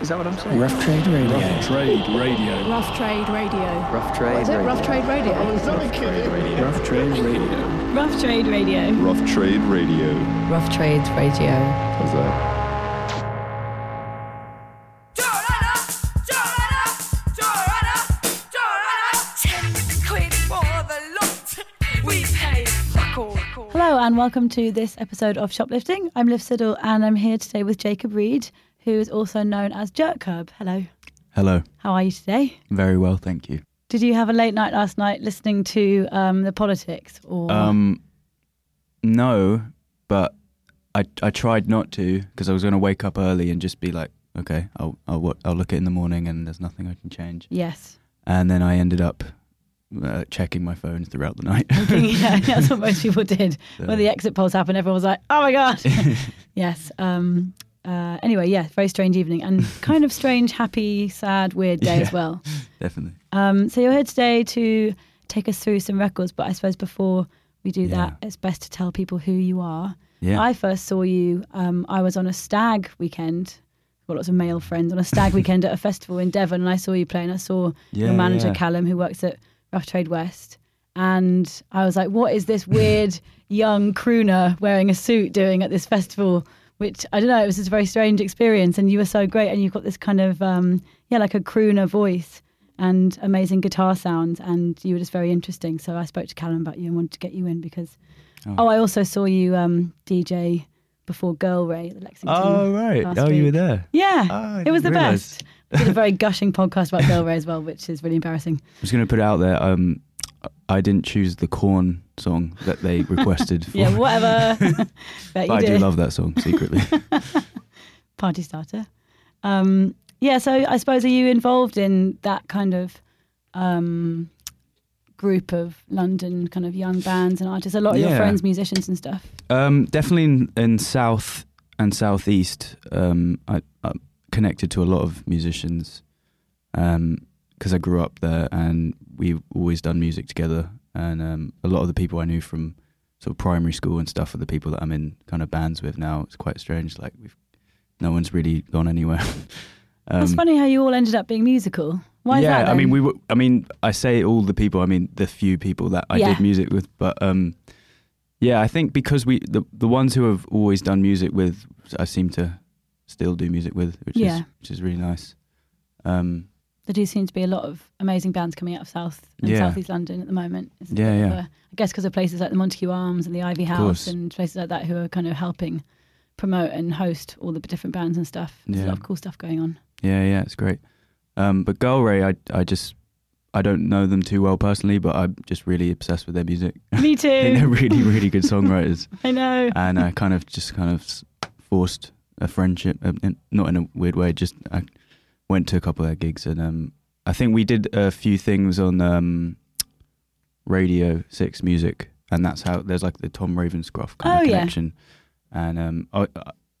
Is that what I'm saying? Rough Trade Radio. Rough Trade Radio. Rough Trade Radio. Rough trade. What is it? radio. Rough Trade Radio. Rough Trade Radio. Rough Trade Radio. Rough Trade Radio. Rough Trades Radio. How's that? Hello and welcome to this episode of Shoplifting. I'm Liv Siddle and I'm here today with Jacob Reed, who is also known as Jerkcurb. Hello. Hello. How are you today? Very well, thank you. Did you have a late night last night listening to um, the politics or Um, no, but I I tried not to because I was going to wake up early and just be like, okay, I'll I'll I'll look at it in the morning and there's nothing I can change. Yes. And then I ended up uh, checking my phone throughout the night. yeah, that's what most people did. So- When the exit polls happened, everyone was like, "Oh my god!" yes. Um, uh, anyway, yeah, very strange evening and kind of strange, happy, sad, weird day as well. Definitely. Um, so you're here today to take us through some records, but I suppose before we do that, it's best to tell people who you are. Yeah. I first saw you. Um, I was on a stag weekend. Got lots of male friends on a stag weekend at a festival in Devon, and I saw you playing. I saw Yeah, your manager yeah. Callum, who works at Rough Trade West, and I was like, "What is this weird young crooner wearing a suit doing at this festival?" Which I don't know. It was just a very strange experience, and you were so great, and you've got this kind of um, yeah, like a crooner voice and amazing guitar sounds, and you were just very interesting. So I spoke to Callum about you and wanted to get you in because. Oh. Oh, I also saw you um, DJ before Girl Ray at the Lexington. Oh right. Oh, you were there. Yeah, Oh, it was the realise. best. We did a very gushing podcast about Girl Ray as well, which is really embarrassing. I was going to put it out there. Um, I didn't choose the Korn song that they requested. For, Yeah, whatever. But you I do love that song secretly. Party starter. Um, yeah, so I suppose are you involved in that kind of um, group of London kind of young bands and artists? A lot of your friends, musicians and stuff. Um, definitely in, in south and southeast. Um, I, I'm connected to a lot of musicians because I grew up there, and we've always done music together. And um, a lot of the people I knew from sort of primary school and stuff are the people that I'm in kind of bands with now. It's quite strange. Like we've no one's really gone anywhere. It's Um, funny how you all ended up being musical. Why is yeah? I mean, we were. I mean, I say all the people. I mean, the few people that I Yeah. did music with. But um, yeah, I think because we the the ones who have always done music with, I seem to still do music with, which Yeah. is which is really nice. Um, there do seem to be a lot of amazing bands coming out of South and Yeah. Southeast London at the moment. It's a Yeah, yeah. a- I guess because of places like the Montague Arms and the Ivy House and places like that who are kind of helping promote and host all the different bands and stuff. There's a Yeah. lot of cool stuff going on. yeah, yeah, it's great. Um, but Girl Ray, I I just I don't know them too well personally, but I'm just really obsessed with their music. Me think they're really really good songwriters. I know. and I kind of just kind of forced a friendship, uh, in- not in a weird way. Just I went to a couple of their gigs, and um, I think we did a few things on um, Radio Six Music, and that's how there's like the Tom Ravenscroft kind Oh, of yeah. connection. And um, I,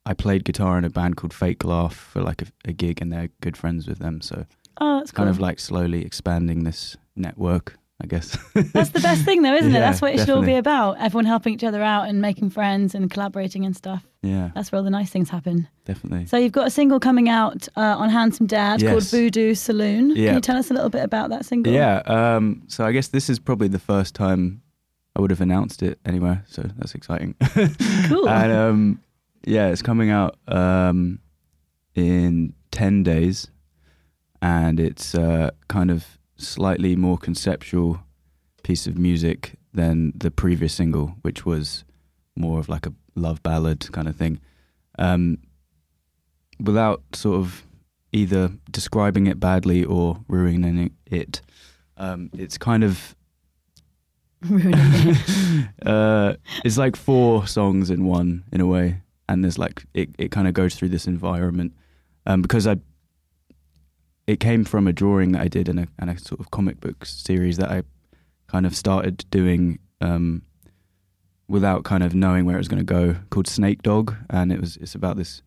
I played guitar in a band called Fake Laugh for like a, a gig, and they're good friends with them. So Oh, that's cool. kind of like slowly expanding this network, I guess. That's the best thing, though, isn't it? That's what it should all be about. Everyone helping each other out and making friends and collaborating and stuff. yeah, That's where all the nice things happen. definitely. So you've got a single coming out uh, on Handsome Dad called Voodoo Saloon. Can you tell us a little bit about that single? Yeah. Um, so I guess this is probably the first time I would have announced it anywhere. So that's exciting. Cool. and um, yeah, it's coming out um, in 10 days. And it's uh, kind of slightly more conceptual piece of music than the previous single, which was more of like a love ballad kind of thing. Um, without sort of either describing it badly or ruining it, um, it's kind of Ruining it. uh, it's like four songs in one in a way, and there's like it, it kind of goes through this environment um, because I it came from a drawing that I did in a, in a sort of comic book series that I kind of started doing um, without kind of knowing where it was going to go called Snake Dog, and it was it's about this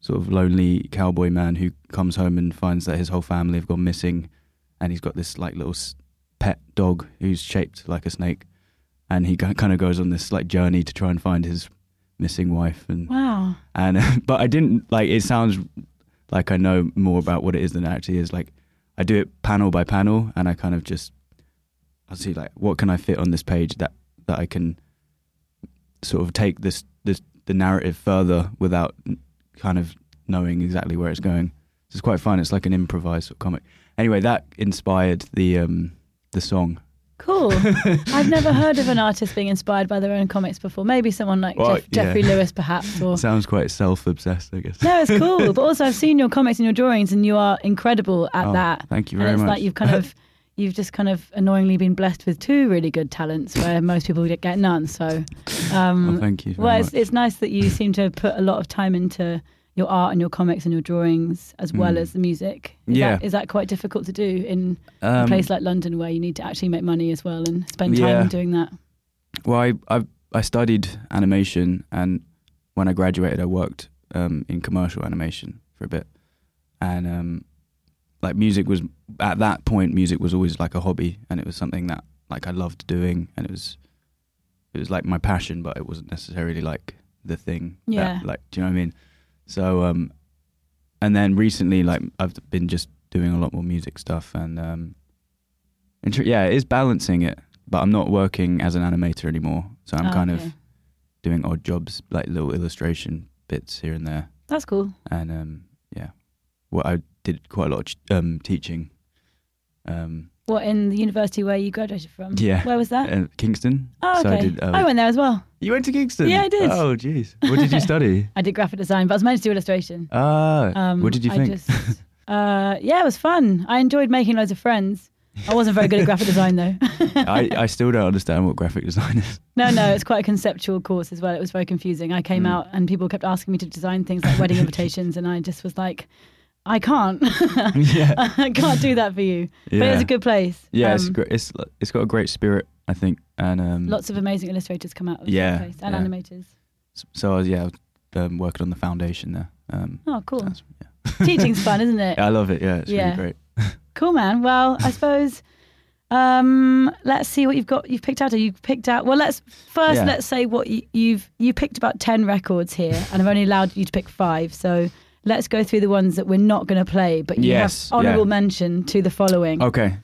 sort of lonely cowboy man who comes home and finds that his whole family have gone missing, and he's got this like little pet dog who's shaped like a snake, and he kind of goes on this like journey to try and find his missing wife and Wow. and but I didn't like it sounds like I know more about what it is than it actually is. Like I do it panel by panel, and I kind of just I see like what can I fit on this page that that I can sort of take this this the narrative further without kind of knowing exactly where it's going. So It's quite fun. It's like an improvised sort of comic. Anyway, that inspired the um the song. Cool. I've never heard of an artist being inspired by their own comics before. Maybe someone like Well, Jeff, yeah. Jeffrey Lewis, perhaps. Or Sounds quite self-obsessed, I guess. no, it's cool. But also, I've seen your comics and your drawings, and you are incredible at Oh, that. Thank you and very it's much. like you've kind of, you've just kind of annoyingly been blessed with two really good talents, where most people get, get none. So, um, well, thank you. Very well, it's, much. it's nice that you seem to put a lot of time into your art and your comics and your drawings as well Mm. as the music. Is Yeah. That, is that quite difficult to do in a Um, place like London where you need to actually make money as well and spend time Yeah. doing that? Well, I, I I studied animation, and when I graduated, I worked um, in commercial animation for a bit, and um, like music was at that point, music was always like a hobby, and it was something that like I loved doing, and it was it was like my passion, but it wasn't necessarily like the thing. that- Yeah. like, do you know what I mean? So, um, and then recently, like I've been just doing a lot more music stuff, and um, inter- yeah, it is balancing it but I'm not working as an animator anymore. So I'm Oh, kind okay. of doing odd jobs, like little illustration bits here and there. That's cool. And um, yeah, well, I did quite a lot of um, teaching. Um, What in the university where you graduated from? Yeah. Where was that? at Kingston. oh, So okay. I did. Uh, I went there as well. You went to Kingston? Yeah, I did. Oh, jeez. What did you study? I did graphic design, but I was meant to do illustration. Ah, Um, what did you I think? just, uh, yeah, it was fun. I enjoyed making loads of friends. I wasn't very good at graphic design though. I, I still don't understand what graphic design is. no, no, it's quite a conceptual course as well. It was very confusing. I came Mm. out and people kept asking me to design things like wedding invitations, and I just was like, I can't. yeah, I can't do that for you. yeah. But it's a good place. yeah, it's Um, great. It's it's got a great spirit, I think, and um, Lots of amazing illustrators come out of Yeah, place and yeah. animators. So I was yeah, um, working on the foundation there. Um, Oh, cool. yeah. Teaching's fun, isn't it? Yeah, I love it. Yeah, it's Yeah. really great. Cool, man. Well, I suppose um, let's see what you've got. You've picked out. Or you picked out. Well, let's first Yeah. let's say what you, you've you picked about ten records here, and I've only allowed you to pick five. So let's go through the ones that we're not going to play, but you Yes, have honourable yeah. mention to the following. Okay,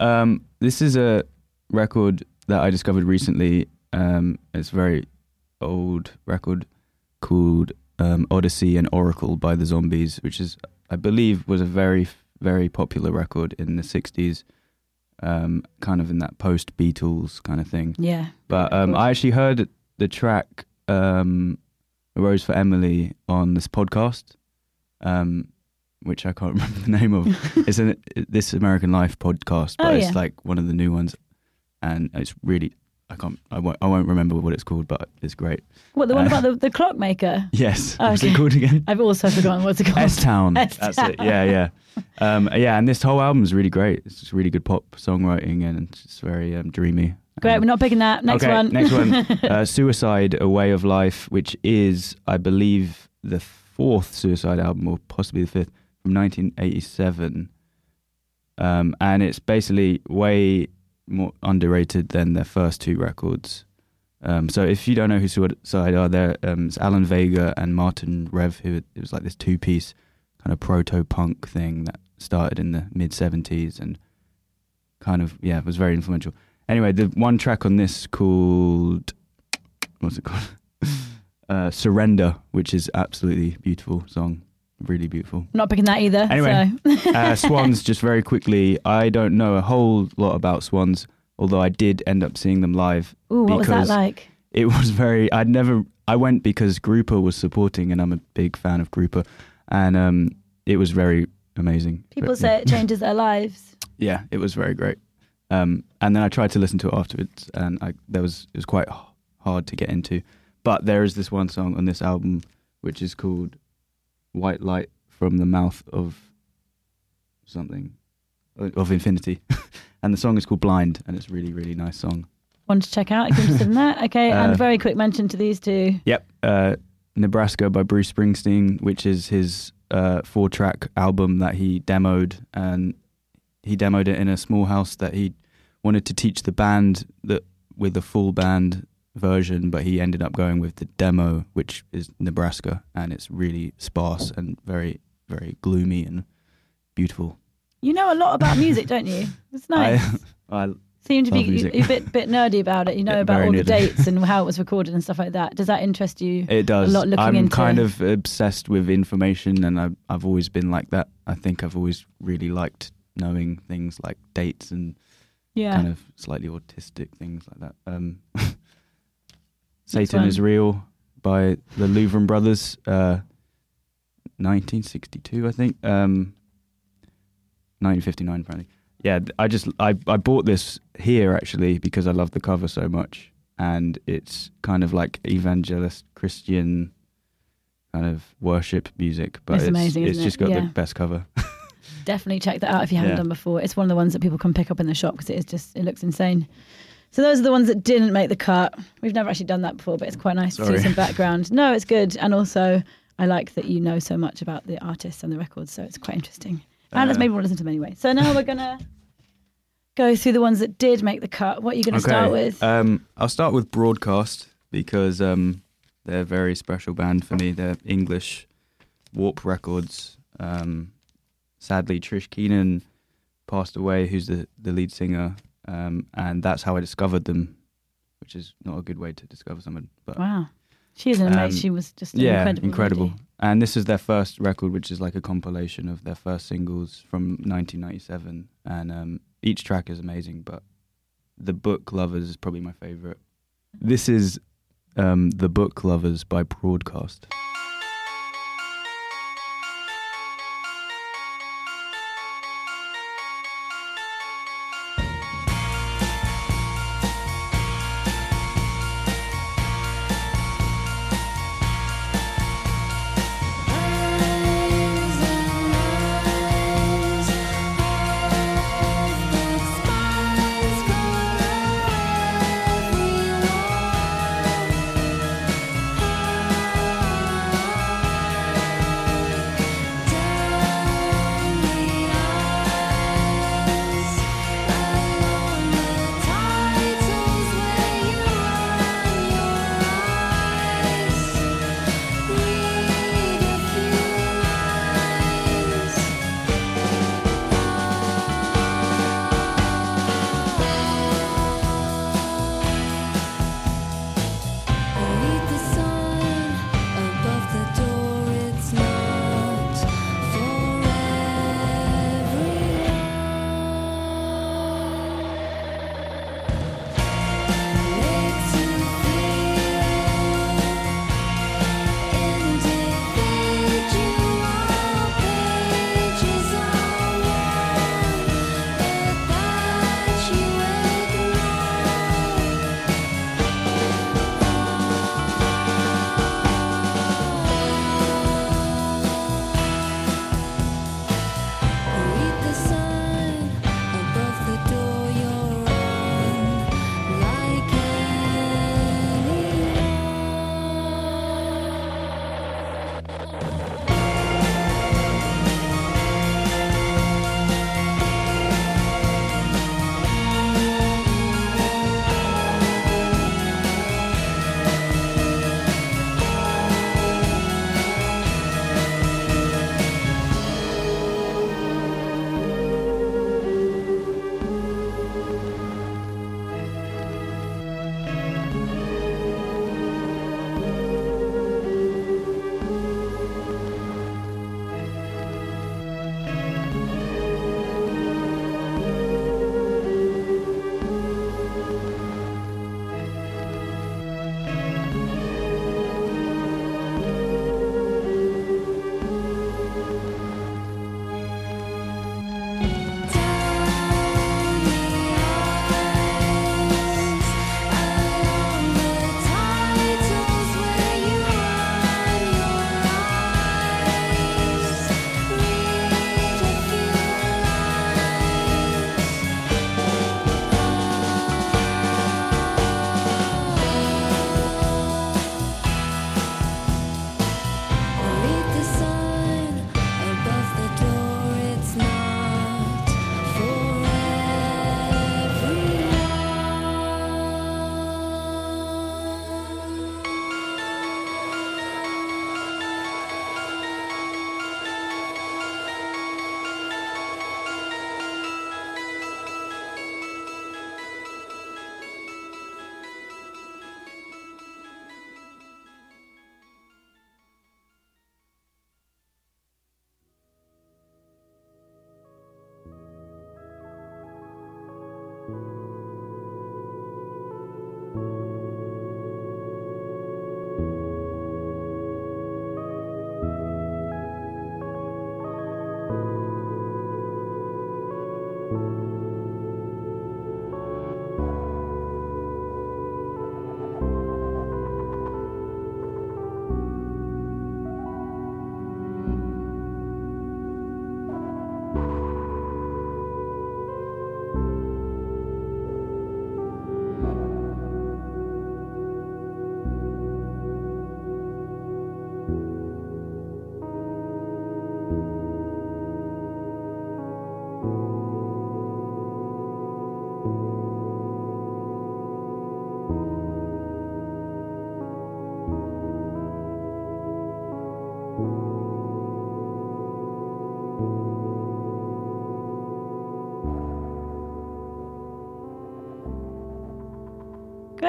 um, this is a record that I discovered recently. Um, it's a very old record called um, Odessey and Oracle by the Zombies, which is I believe was a very very popular record in the '60s. Um, kind of in that post Beatles kind of thing. Yeah, But um. I actually heard the track um, "A Rose for Emily" on this podcast, um, which I can't remember the name of. it's an This American Life podcast, but Oh, it's like one of the new ones, and it's really I can't I won't I won't remember what it's called, but it's great. what the one uh, about the, the clockmaker? Yes, Oh, okay. it called again? I've also forgotten what's it called. S Town. That's it. Yeah, yeah, um, yeah. And this whole album is really great. It's just really good pop songwriting, and it's very um, dreamy. Great, Um, we're not picking that. Next okay, one. next one. uh, Suicide, A Way of Life, which is, I believe, the fourth Suicide album, or possibly the fifth, from 1987. Um, and it's basically way more underrated than their first two records. Um, so if you don't know who Suicide are, there um, it's Alan Vega and Martin Rev, who it was like this two-piece kind of proto-punk thing that started in the mid 70s and kind of yeah was very influential. Anyway, the one track on this called what's it called? uh, Surrender, which is absolutely beautiful song, really beautiful. not picking that either. Anyway. so. Uh, Swans, just very quickly, I don't know a whole lot about Swans, although I did end up seeing them live. Ooh, what was that because like? It was very. I'd never. I went because Grouper was supporting, and I'm a big fan of Grouper, and um, it was very amazing. People But, say yeah. it changes their lives. Yeah, it was very great. Um, and then I tried to listen to it afterwards, and I, there was it was quite hard to get into. But there is this one song on this album which is called "White Light from the Mouth of something uh, of Infinity," and the song is called "Blind," and it's a really really nice song. One to check out interested in that. Okay, and Uh, a very quick mention to these two. Yep, uh, Nebraska by Bruce Springsteen, which is his uh, four-track album that he demoed, and he demoed it in a small house that he wanted to teach the band that with a full band version, but he ended up going with the demo, which is Nebraska, and it's really sparse and very very gloomy and beautiful. You know a lot about music, don't you? It's nice. I, I Seem to be music. a bit bit nerdy about it. You know about all the nerdy. dates and how it was recorded and stuff like that. Does that interest you? It does. A lot looking I'm into- kind of obsessed with information, and I've I've always been like that. I think I've always really liked knowing things like dates and yeah. kind of slightly autistic things like that. Um, Satan one. is Real by the Louvin Brothers, uh, 1962, I think. Um, 1959, apparently. Yeah, I just I I bought this here actually because I love the cover so much, and it's kind of like evangelist Christian kind of worship music, but It's it's amazing, it's just it? got Yeah. the best cover. Definitely check that out if you haven't Yeah. done before. It's one of the ones that people can pick up in the shop because it is just it looks insane. So those are the ones that didn't make the cut. We've never actually done that before, but it's quite nice to see some background. No, it's good, and also I like that you know so much about the artists and the records, so it's quite interesting. And it's Uh, made me want to listen to them anyway. So now we're gonna go through the ones that did make the cut. What are you going to start with? Um, I'll start with Broadcast because um, they're a very special band for me. They're English, Warp Records. Um, sadly, Trish Keenan passed away, who's the, the lead singer, um, and that's how I discovered them, which is not a good way to discover someone. But wow, she is an Um, amazing. She was just yeah, incredible. incredible. lady. And this is their first record, which is like a compilation of their first singles from 1997. And um, each track is amazing, but The Book Lovers is probably my favorite. This is um, The Book Lovers by Broadcast.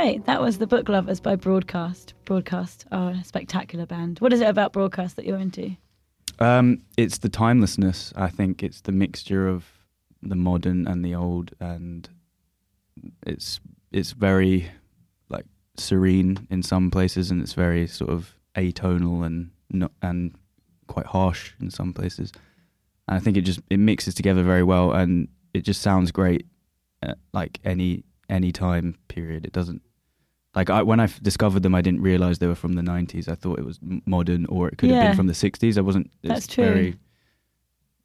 That was the Book Lovers by Broadcast. Broadcast are a spectacular band. What is it about Broadcast that you're into? Um, it's the timelessness. I think it's the mixture of the modern and the old, and it's it's very like serene in some places, and it's very sort of atonal and not and quite harsh in some places. And I think it just it mixes together very well, and it just sounds great. At, like any any time period, it doesn't. Like I, when I f- discovered them, I didn't realize they were from the '90s. I thought it was m- modern, or it could have been from the '60s. I wasn't. it's That's true. Very,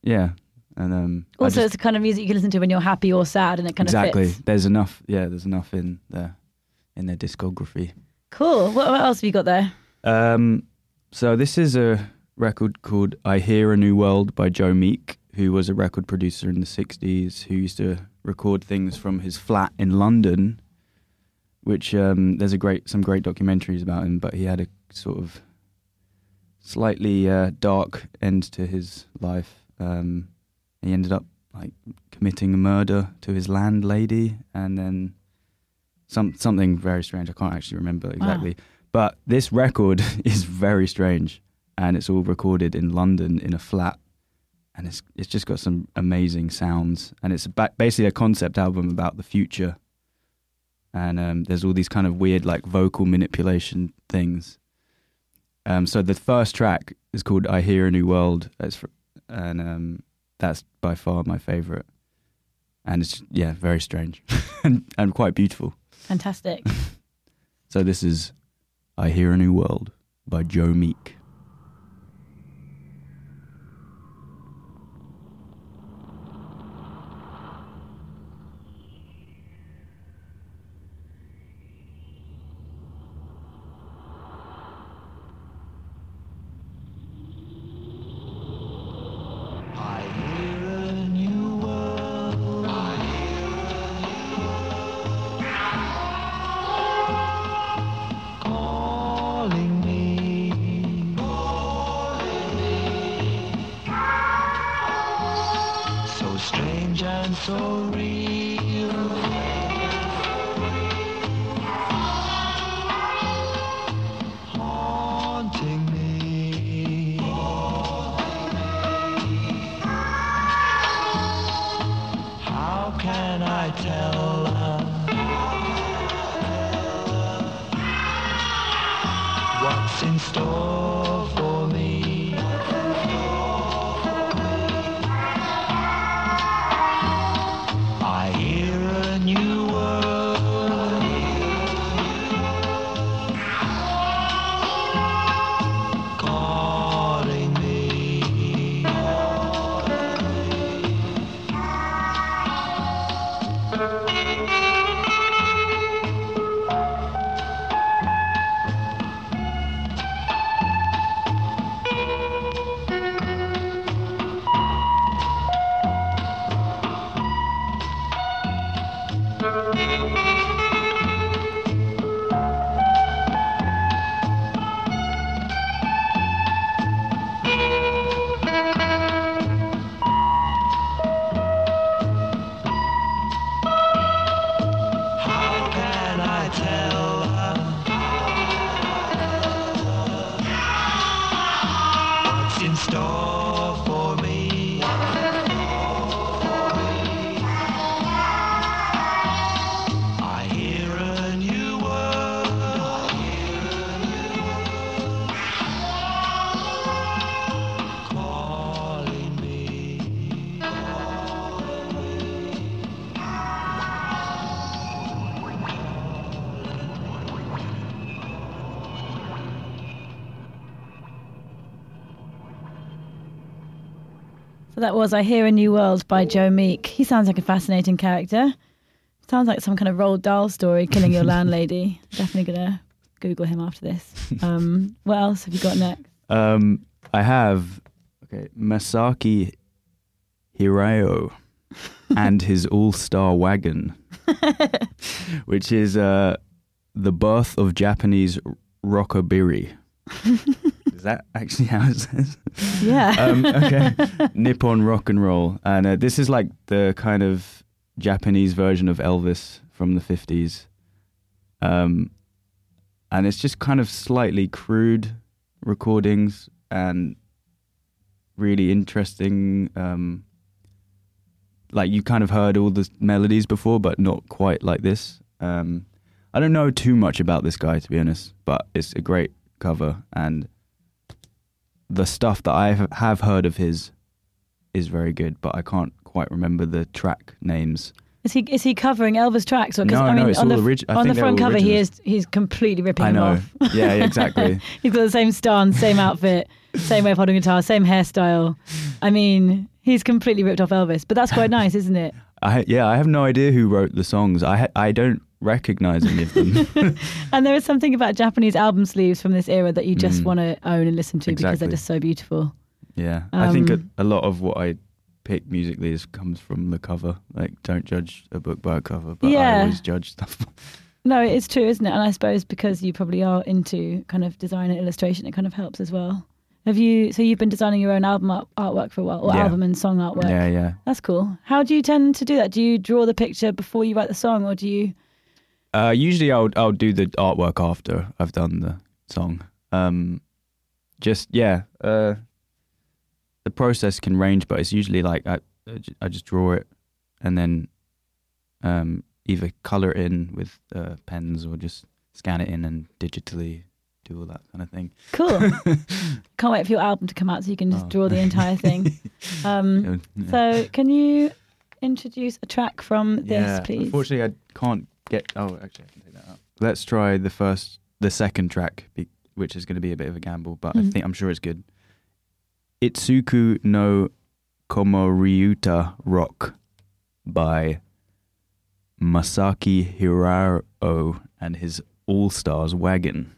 yeah, and um, Also, just- it's the kind of music you can listen to when you're happy or sad, and it kind exactly. of. Exactly. There's enough. Yeah, there's enough in their in their discography. Cool. What, what else have you got there? Um, so this is a record called "I Hear a New World" by Joe Meek, who was a record producer in the '60s, who used to record things from his flat in London. Which um, there's a great some great documentaries about him, but he had a sort of slightly uh, dark end to his life. Um, he ended up like committing a murder to his landlady, and then some something very strange. I can't actually remember exactly. But this record is very strange, and it's all recorded in London in a flat, and it's it's just got some amazing sounds, and it's ba- basically a concept album about the future. And um, there's all these kind of weird like vocal manipulation things. Um, so the first track is called "I Hear a New World," it's fr- and um, that's by far my favorite. And it's yeah, very strange and, and quite beautiful. Fantastic. So this is I Hear a New World by Joe Meek. That was I Hear a New World by Joe Meek. He sounds like a fascinating character. Sounds like some kind of Roald Dahl story, killing your landlady. Definitely gonna Google him after this. Um, what else have you got next? Um, I have okay Masaki Hirao and his all-star wagon, which is uh, the birth of Japanese rockabilly. Is that actually how it says? Yeah. um, okay. Nippon rock and roll, and uh, this is like the kind of Japanese version of Elvis from the fifties. Um, and it's just kind of slightly crude recordings and really interesting. Um, like you kind of heard all the melodies before, but not quite like this. Um, I don't know too much about this guy to be honest, but it's a great cover and the stuff that I have- have heard of his is very good, but I can't quite remember the track names. Is he is he covering Elvis tracks? Or, 'cause, No, I no, mean, it's on all the, orig- I on the front cover, he is he's completely ripping I him know. off. Yeah, yeah, exactly. he's got the same stance, same outfit, same way of holding guitar, same hairstyle. I mean, he's completely ripped off Elvis, but that's quite nice, isn't it? I yeah, I have no idea who wrote the songs. I I don't recognize any of them. And there is something about Japanese album sleeves from this era that you just Mm. want to own and listen to because they're just so beautiful. yeah, I think a, Um, a lot of what I pick musically is comes from the cover. Like, don't judge a book by a cover, but I always judge stuff. No, it's true, isn't it? And I suppose because you probably are into kind of design and illustration, it kind of helps as well. Have you? So you've been designing your own album art, artwork for a while, or Yeah. album and song artwork? yeah, yeah. That's cool. How do you tend to do that? Do you draw the picture before you write the song, or do you? Uh, usually, I'll I'll do the artwork after I've done the song. Um, just yeah. Uh, the process can range, but it's usually like I I just draw it, and then um, either color it in with uh, pens or just scan it in and digitally do all that kind of thing. Cool. Can't wait for your album to come out so you can just Oh. draw the entire thing. Um, Yeah. So, can you introduce a track from this, yeah, please? Unfortunately, I can't get. Oh, actually, I can take that out. Let's try the first, the second track, be- which is going to be a bit of a gamble, but I Mhm. think I'm sure it's good. Itsuku no Komoriuta Rock by Masaki Hirao and his All Stars Wagon.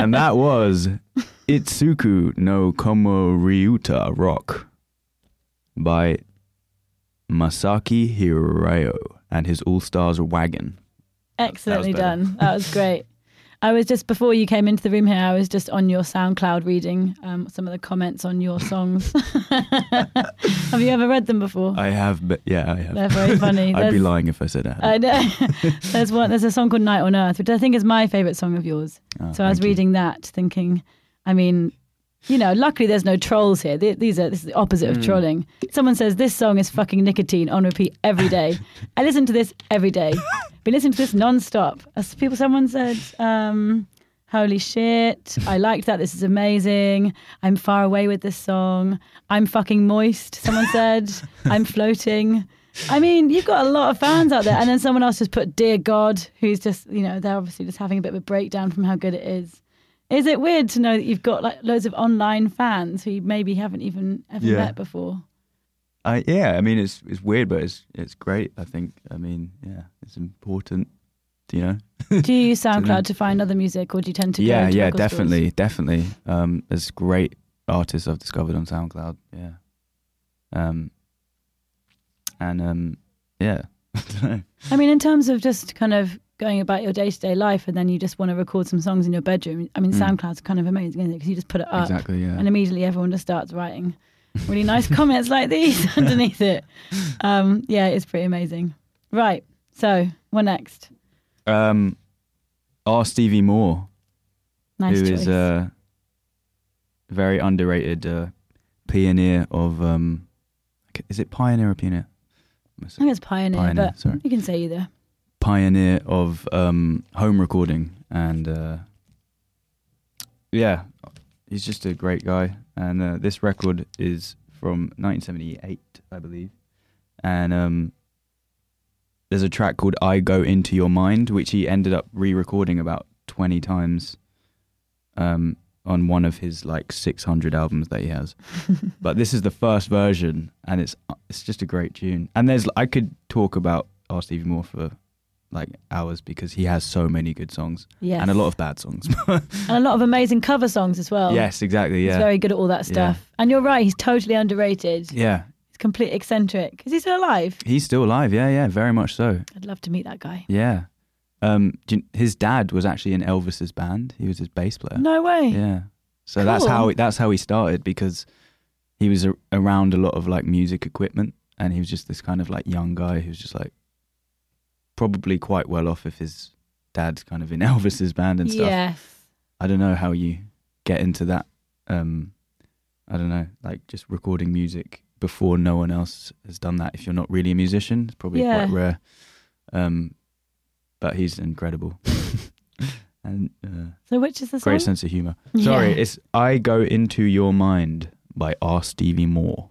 And that was Itsuku no Komoriuta Rock by Masaki Hirao and his All Stars Wagon. Excellently better. done. That was great. I was just before you came into the room here. I was just on your SoundCloud reading um, some of the comments on your songs. have you ever read them before? I have, but yeah, I have. They're very funny. I'd be lying if I said I had. I know. there's one. There's a song called "Night on Earth," which I think is my favorite song of yours. Oh, So I was thank you. reading that, thinking, I mean, you know, luckily there's no trolls here. These are this is the opposite of trolling. Someone says this song is fucking nicotine on repeat every day. I listen to this every day. Been listening to this non-stop. As people, someone said, um, "Holy shit! I liked that. This is amazing. I'm far away with this song. I'm fucking moist." Someone said, "I'm floating." I mean, you've got a lot of fans out there, and then someone else just put "Dear God," who's just, you know, they're obviously just having a bit of a breakdown from how good it is. Is it weird to know that you've got like loads of online fans who you maybe haven't even ever Yeah. met before? I, yeah, I mean, it's it's weird, but it's it's great. I think. I mean, yeah, it's important. Do You know. Do you use. SoundCloud to find other music, or do you tend to? yeah, yeah, record stores? definitely, definitely. Um, there's great artists I've discovered on SoundCloud. Yeah. Um. And um, yeah, I. I mean, in terms of just kind of going about your day to day life, and then you just want to record some songs in your bedroom. I mean, Mm. SoundCloud's kind of amazing, isn't it? Because you just put it up, Exactly. Yeah. and immediately everyone just starts writing really nice comments like these underneath it. Um, yeah, it's pretty amazing. Right. So, what next? Um, R. Stevie Moore, Nice who choice. is a very underrated uh, pioneer of. Um, is it pioneer or pioneer? I think it's Pioneer, Pioneer, but sorry. you can say either. Pioneer of um, home recording, and uh, yeah, he's just a great guy. And uh, this record is from 1978, I believe, and um, there's a track called "I Go Into Your Mind," which he ended up re-recording about 20 times. Um, on one of his like 600 albums that he has, but this is the first version, and it's it's just a great tune. And there's I could talk about R. Stevie Moore for like hours because he has so many good songs Yes. and a lot of bad songs. and a lot of amazing cover songs as well. yes, exactly. Yeah, He's very good at all that Yeah. stuff. And you're right, he's totally underrated. yeah. He's complete eccentric. Is he still alive? He's still alive. Yeah, yeah, very much so. I'd love to meet that guy. Yeah. Um, do you- his dad was actually in Elvis's band. He was his bass player. No way. Yeah. So that's how that's how he started because he was a, around a lot of like music equipment and he was just this kind of like young guy who was just like probably quite well off if his dad's kind of in Elvis's band and stuff. Yes. I don't know how you get into that. Um, I don't know, like just recording music before no one else has done that. If you're not really a musician, it's probably Yeah. quite rare. Um, but he's incredible, and uh, So which is the song? great sense of humor. Sorry, Yeah. it's "I Go Into Your Mind" by R. Stevie Moore.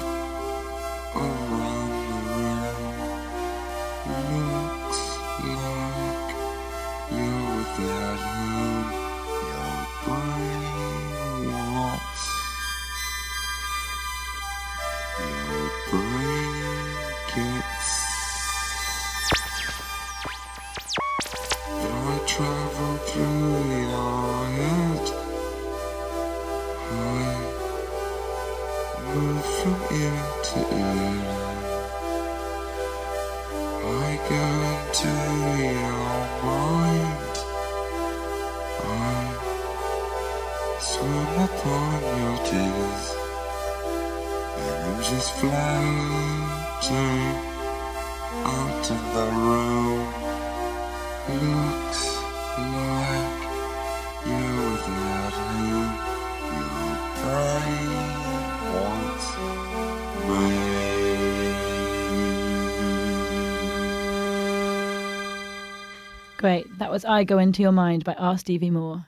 Great. That was I Go Into Your Mind by R. Stevie Moore.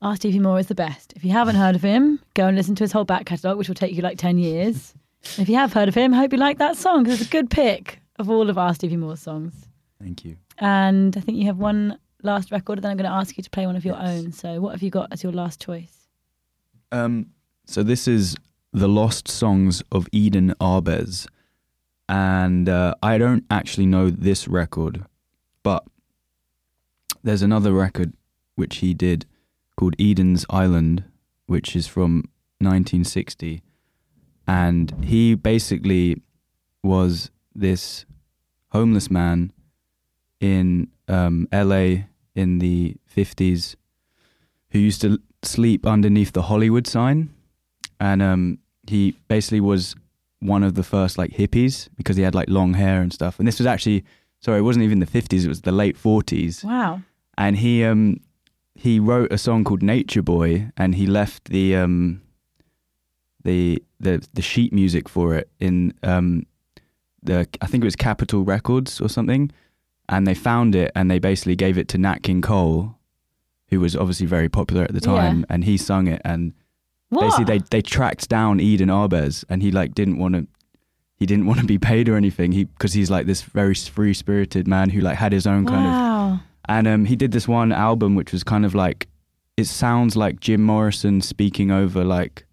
R. Stevie Moore is the best. If you haven't heard of him, go and listen to his whole back catalogue, which will take you like 10 years. if you have heard of him, I hope you like that song because it's a good pick of all of R. Stevie Moore's songs. Thank you. And I think you have one last record, and then I'm going to ask you to play one of your own. So, what have you got as your last choice? Um, so this is the Lost Songs of Eden Ahbez, and uh, I don't actually know this record, but there's another record which he did called Eden's Island, which is from 1960, and he basically was this homeless man in um, LA in the 50s who used to sleep underneath the Hollywood sign. And um, he basically was one of the first like hippies because he had like long hair and stuff. And this was actually, sorry, it wasn't even the 50s, it was the late 40s. Wow. And he, um, he wrote a song called Nature Boy and he left the, um, the, the, the sheet music for it in, um, the, I think it was Capitol Records or something and they found it and they basically gave it to Nat King Cole, who was obviously very popular at the time, and he sung it. And What? basically, they they tracked down Eden Ahbez, and he like didn't want to. He didn't want to be paid or anything. He because he's like this very free spirited man who like had his own kind of. And um, he did this one album which was kind of like, it sounds like Jim Morrison speaking over like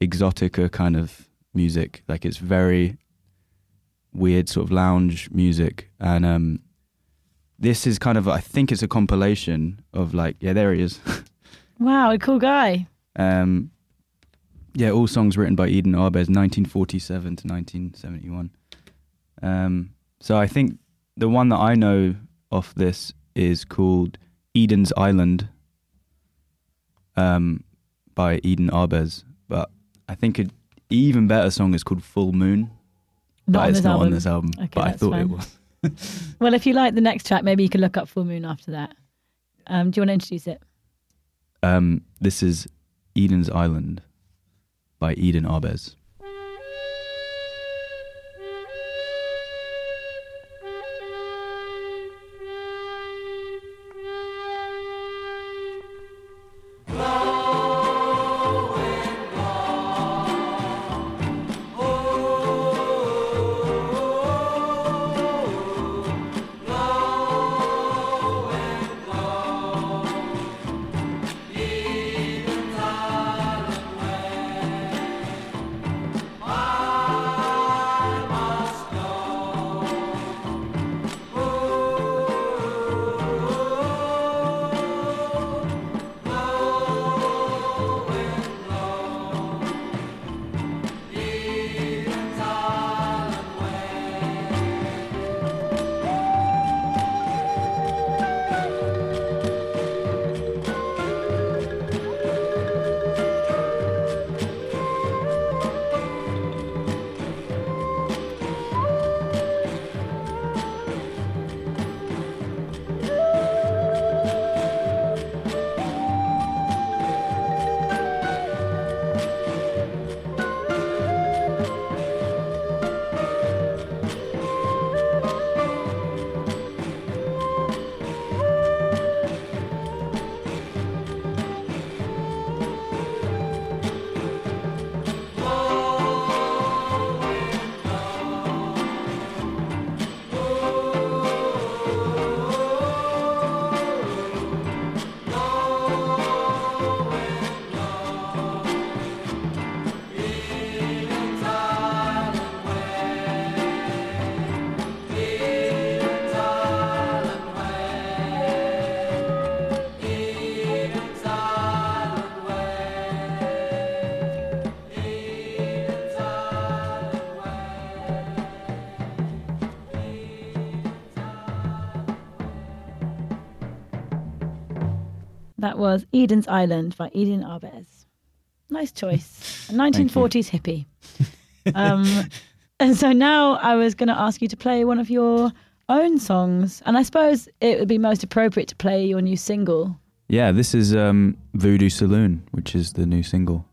exotica kind of music. Like it's very weird sort of lounge music. And um, this is kind of, I think it's a compilation of like, yeah, there he is. Wow, a cool guy. um, yeah, all songs written by Eden Ahbez, 1947 to 1971. Um, so I think the one that I know off this is called Eden's Island um, by Eden Ahbez. But I think an even better song is called Full Moon. Not but on it's this not album. on this album. Okay, but I thought fine. it was. Well, if you like the next track, maybe you can look up Full Moon after that. Um, do you want to introduce it? Um, this is Eden's Island by Eden Ahbez. That was Eden's Island by Eden Ahbez. Nice choice. A 1940s hippie. Um, and so now I was going to ask you to play one of your own songs, and I suppose it would be most appropriate to play your new single. Yeah, this is um, Voodoo Saloon, which is the new single.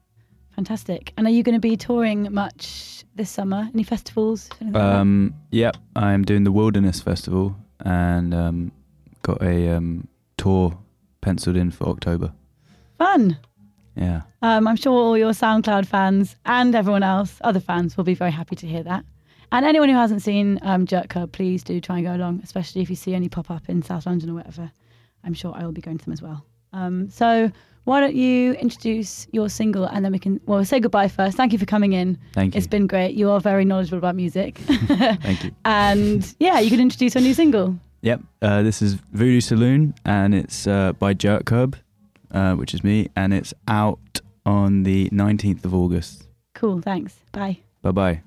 Fantastic. And are you going to be touring much this summer? Any festivals? anything like? Um, yep, I'm doing the Wilderness Festival and um, got a um, tour penciled in for October. Fun. Yeah. Um, I'm sure all your SoundCloud fans and everyone else, other fans, will be very happy to hear that. And anyone who hasn't seen um, Jerkcurb, please do try and go along, especially if you see any pop up in South London or whatever. I'm sure I will be going to them as well. Um, so why don't you introduce your single and then we can, well, say goodbye first. Thank you for coming in. Thank you. It's been great. You are very knowledgeable about music. Thank you. and yeah, you can introduce your new single. Yep. Uh, this is Voodoo Saloon, and it's uh, by Jerkcurb, uh, which is me, and it's out on the 19th of August. Cool. Thanks. Bye. Bye bye.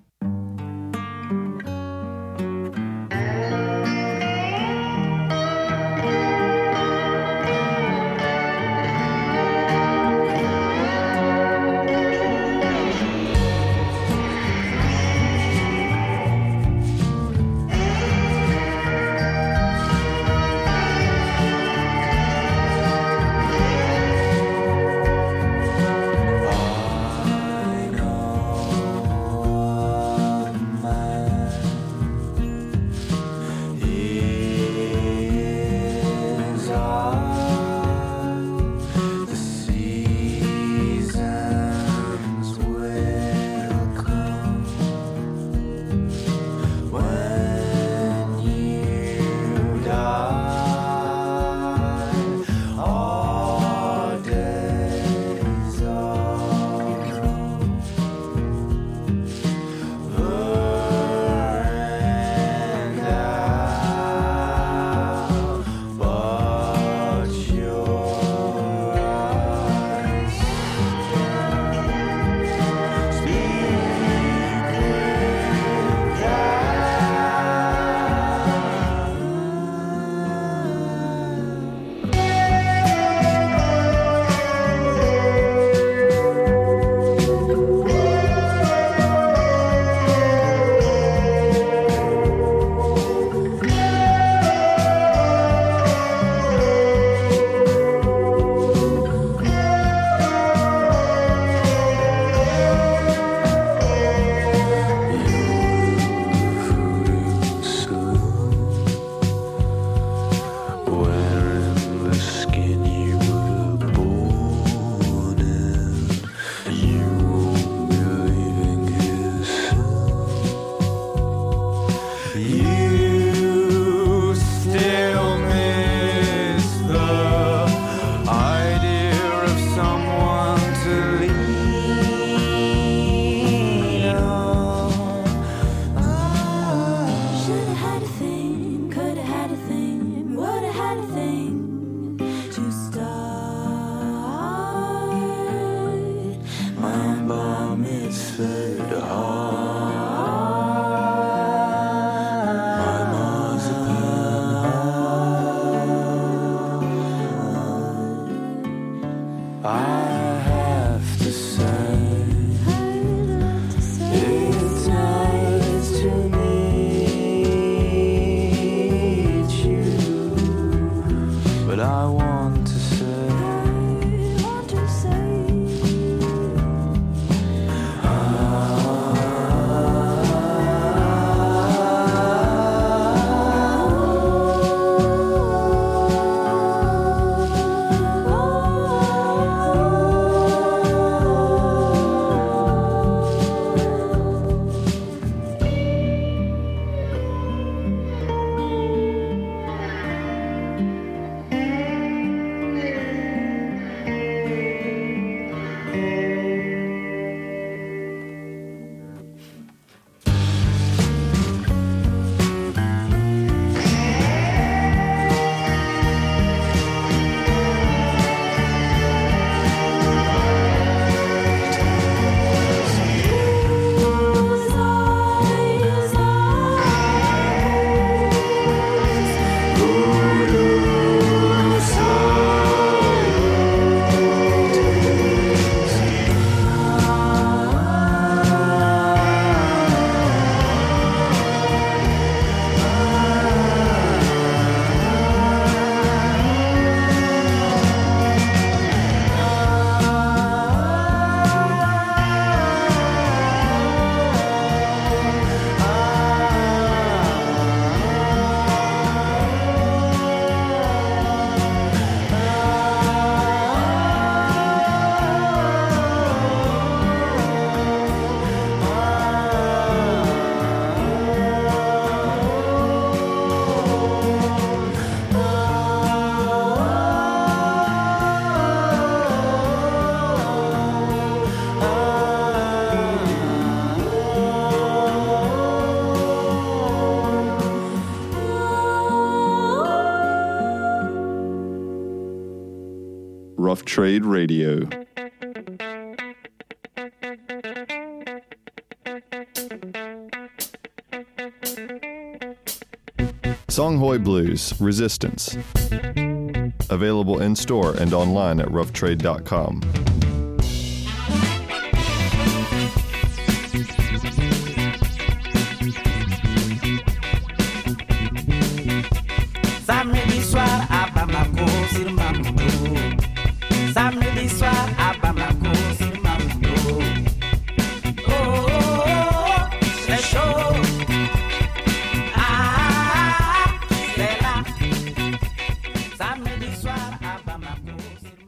Trade Radio. Songhoy Blues Resistance. Available in store and online at roughtrade.com.